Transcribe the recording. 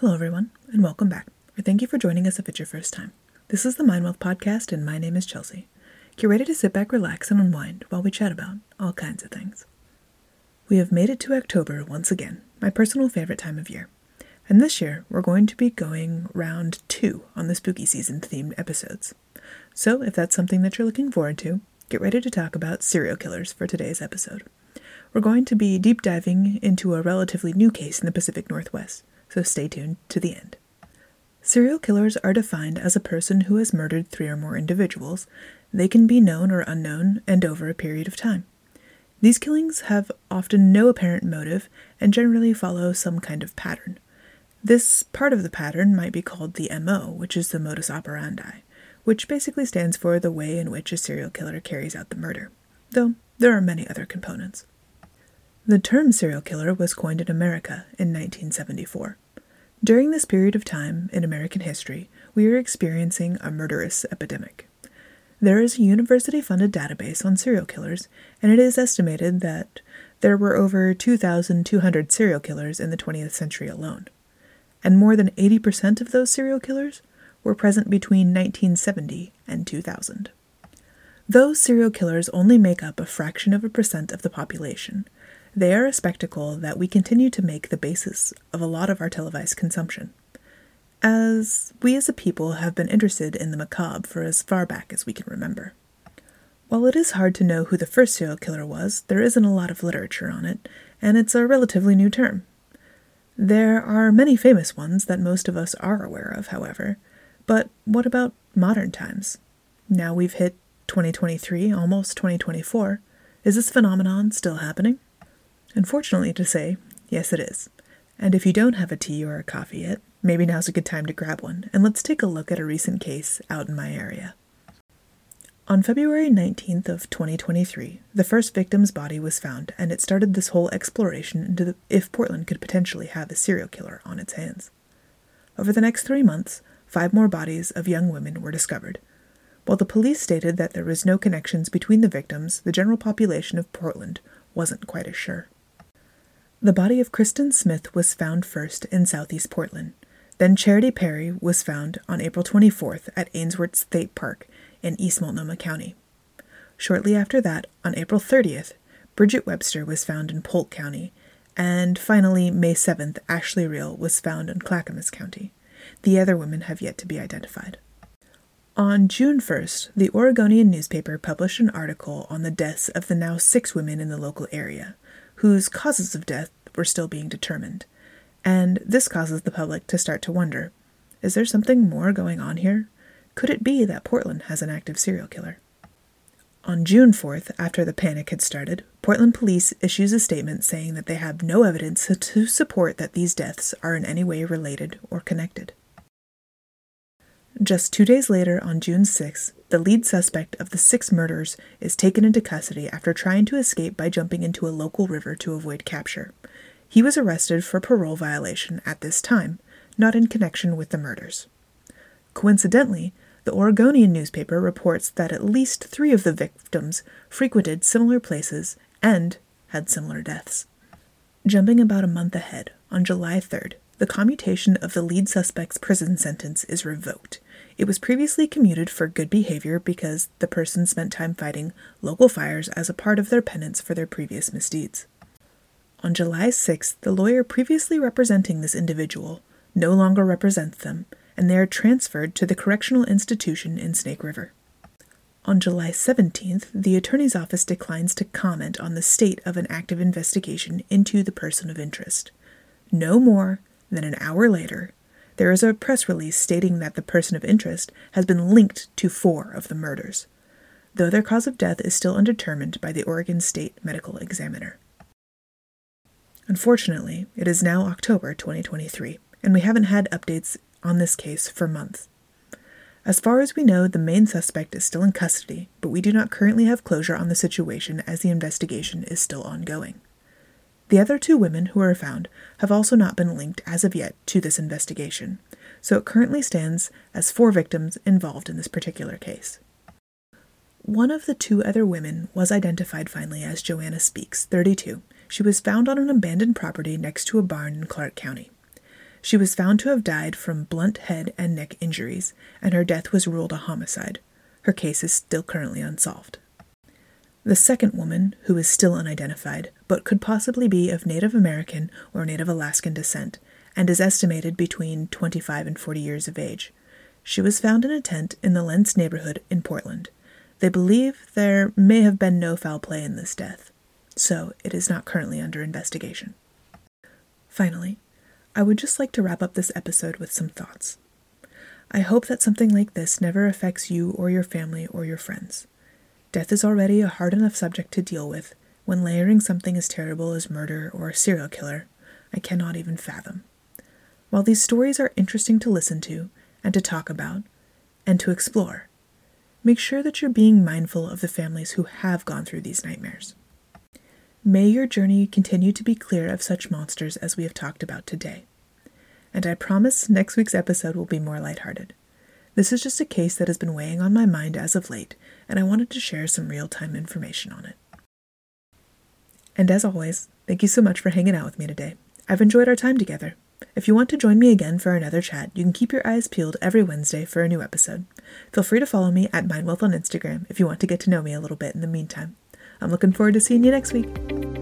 Hello, everyone, and welcome back, or thank you for joining us if it's your first time. This is the Mind Wealth Podcast, and my name is Chelsea. Get ready to sit back, relax, and unwind while we chat about all kinds of things. We have made it to October once again, my personal favorite time of year. And this year, we're going to be going round two on the spooky season themed episodes. So, if that's something that you're looking forward to, get ready to talk about serial killers for today's episode. We're going to be deep diving into a relatively new case in the Pacific Northwest so stay tuned to the end. Serial killers are defined as a person who has murdered three or more individuals. They can be known or unknown and over a period of time. These killings have often no apparent motive and generally follow some kind of pattern. This part of the pattern might be called the MO, which is the modus operandi, which basically stands for the way in which a serial killer carries out the murder, though there are many other components. The term serial killer was coined in America in 1974. During this period of time in American history, we are experiencing a murderous epidemic. There is a university funded database on serial killers, and it is estimated that there were over 2,200 serial killers in the 20th century alone. And more than 80% of those serial killers were present between 1970 and 2000. Those serial killers only make up a fraction of a percent of the population, they are a spectacle that we continue to make the basis of a lot of our televised consumption. As we as a people have been interested in the macabre for as far back as we can remember. While it is hard to know who the first serial killer was, there isn't a lot of literature on it, and it's a relatively new term. There are many famous ones that most of us are aware of, however. But what about modern times? Now we've hit 2023, almost 2024. Is this phenomenon still happening? Unfortunately to say, yes, it is. And if you don't have a tea or a coffee yet, maybe now's a good time to grab one, and let's take a look at a recent case out in my area. On February 19th of 2023, the first victim's body was found, and it started this whole exploration into the, if Portland could potentially have a serial killer on its hands. Over the next three months, five more bodies of young women were discovered. While the police stated that there was no connections between the victims, the general population of Portland wasn't quite as sure. The body of Kristen Smith was found first in southeast Portland. Then Charity Perry was found on April 24th at Ainsworth State Park in East Multnomah County. Shortly after that, on April 30th, Bridget Webster was found in Polk County, and finally, May 7th, Ashley Real was found in Clackamas County. The other women have yet to be identified. On June 1st, the Oregonian newspaper published an article on the deaths of the now six women in the local area whose causes of death were still being determined. And this causes the public to start to wonder is there something more going on here? Could it be that Portland has an active serial killer? On June 4th, after the panic had started, Portland police issues a statement saying that they have no evidence to support that these deaths are in any way related or connected. Just two days later, on June 6, the lead suspect of the six murders is taken into custody after trying to escape by jumping into a local river to avoid capture. He was arrested for parole violation at this time, not in connection with the murders. Coincidentally, the Oregonian newspaper reports that at least three of the victims frequented similar places and had similar deaths. Jumping about a month ahead, on July 3rd, the commutation of the lead suspect's prison sentence is revoked. It was previously commuted for good behavior because the person spent time fighting local fires as a part of their penance for their previous misdeeds. On July 6th, the lawyer previously representing this individual no longer represents them, and they are transferred to the correctional institution in Snake River. On July 17th, the Attorney's Office declines to comment on the state of an active investigation into the person of interest. No more than an hour later, there is a press release stating that the person of interest has been linked to four of the murders, though their cause of death is still undetermined by the Oregon State Medical Examiner. Unfortunately, it is now October 2023, and we haven't had updates on this case for months. As far as we know, the main suspect is still in custody, but we do not currently have closure on the situation as the investigation is still ongoing. The other two women who were found have also not been linked as of yet to this investigation, so it currently stands as four victims involved in this particular case. One of the two other women was identified finally as Joanna Speaks, 32. She was found on an abandoned property next to a barn in Clark County. She was found to have died from blunt head and neck injuries, and her death was ruled a homicide. Her case is still currently unsolved. The second woman, who is still unidentified, but could possibly be of Native American or Native Alaskan descent, and is estimated between 25 and 40 years of age. She was found in a tent in the Lents neighborhood in Portland. They believe there may have been no foul play in this death, so it is not currently under investigation. Finally, I would just like to wrap up this episode with some thoughts. I hope that something like this never affects you or your family or your friends. Death is already a hard enough subject to deal with. When layering something as terrible as murder or a serial killer, I cannot even fathom. While these stories are interesting to listen to and to talk about and to explore, make sure that you're being mindful of the families who have gone through these nightmares. May your journey continue to be clear of such monsters as we have talked about today. And I promise next week's episode will be more lighthearted. This is just a case that has been weighing on my mind as of late, and I wanted to share some real time information on it. And as always, thank you so much for hanging out with me today. I've enjoyed our time together. If you want to join me again for another chat, you can keep your eyes peeled every Wednesday for a new episode. Feel free to follow me at MindWealth on Instagram if you want to get to know me a little bit in the meantime. I'm looking forward to seeing you next week.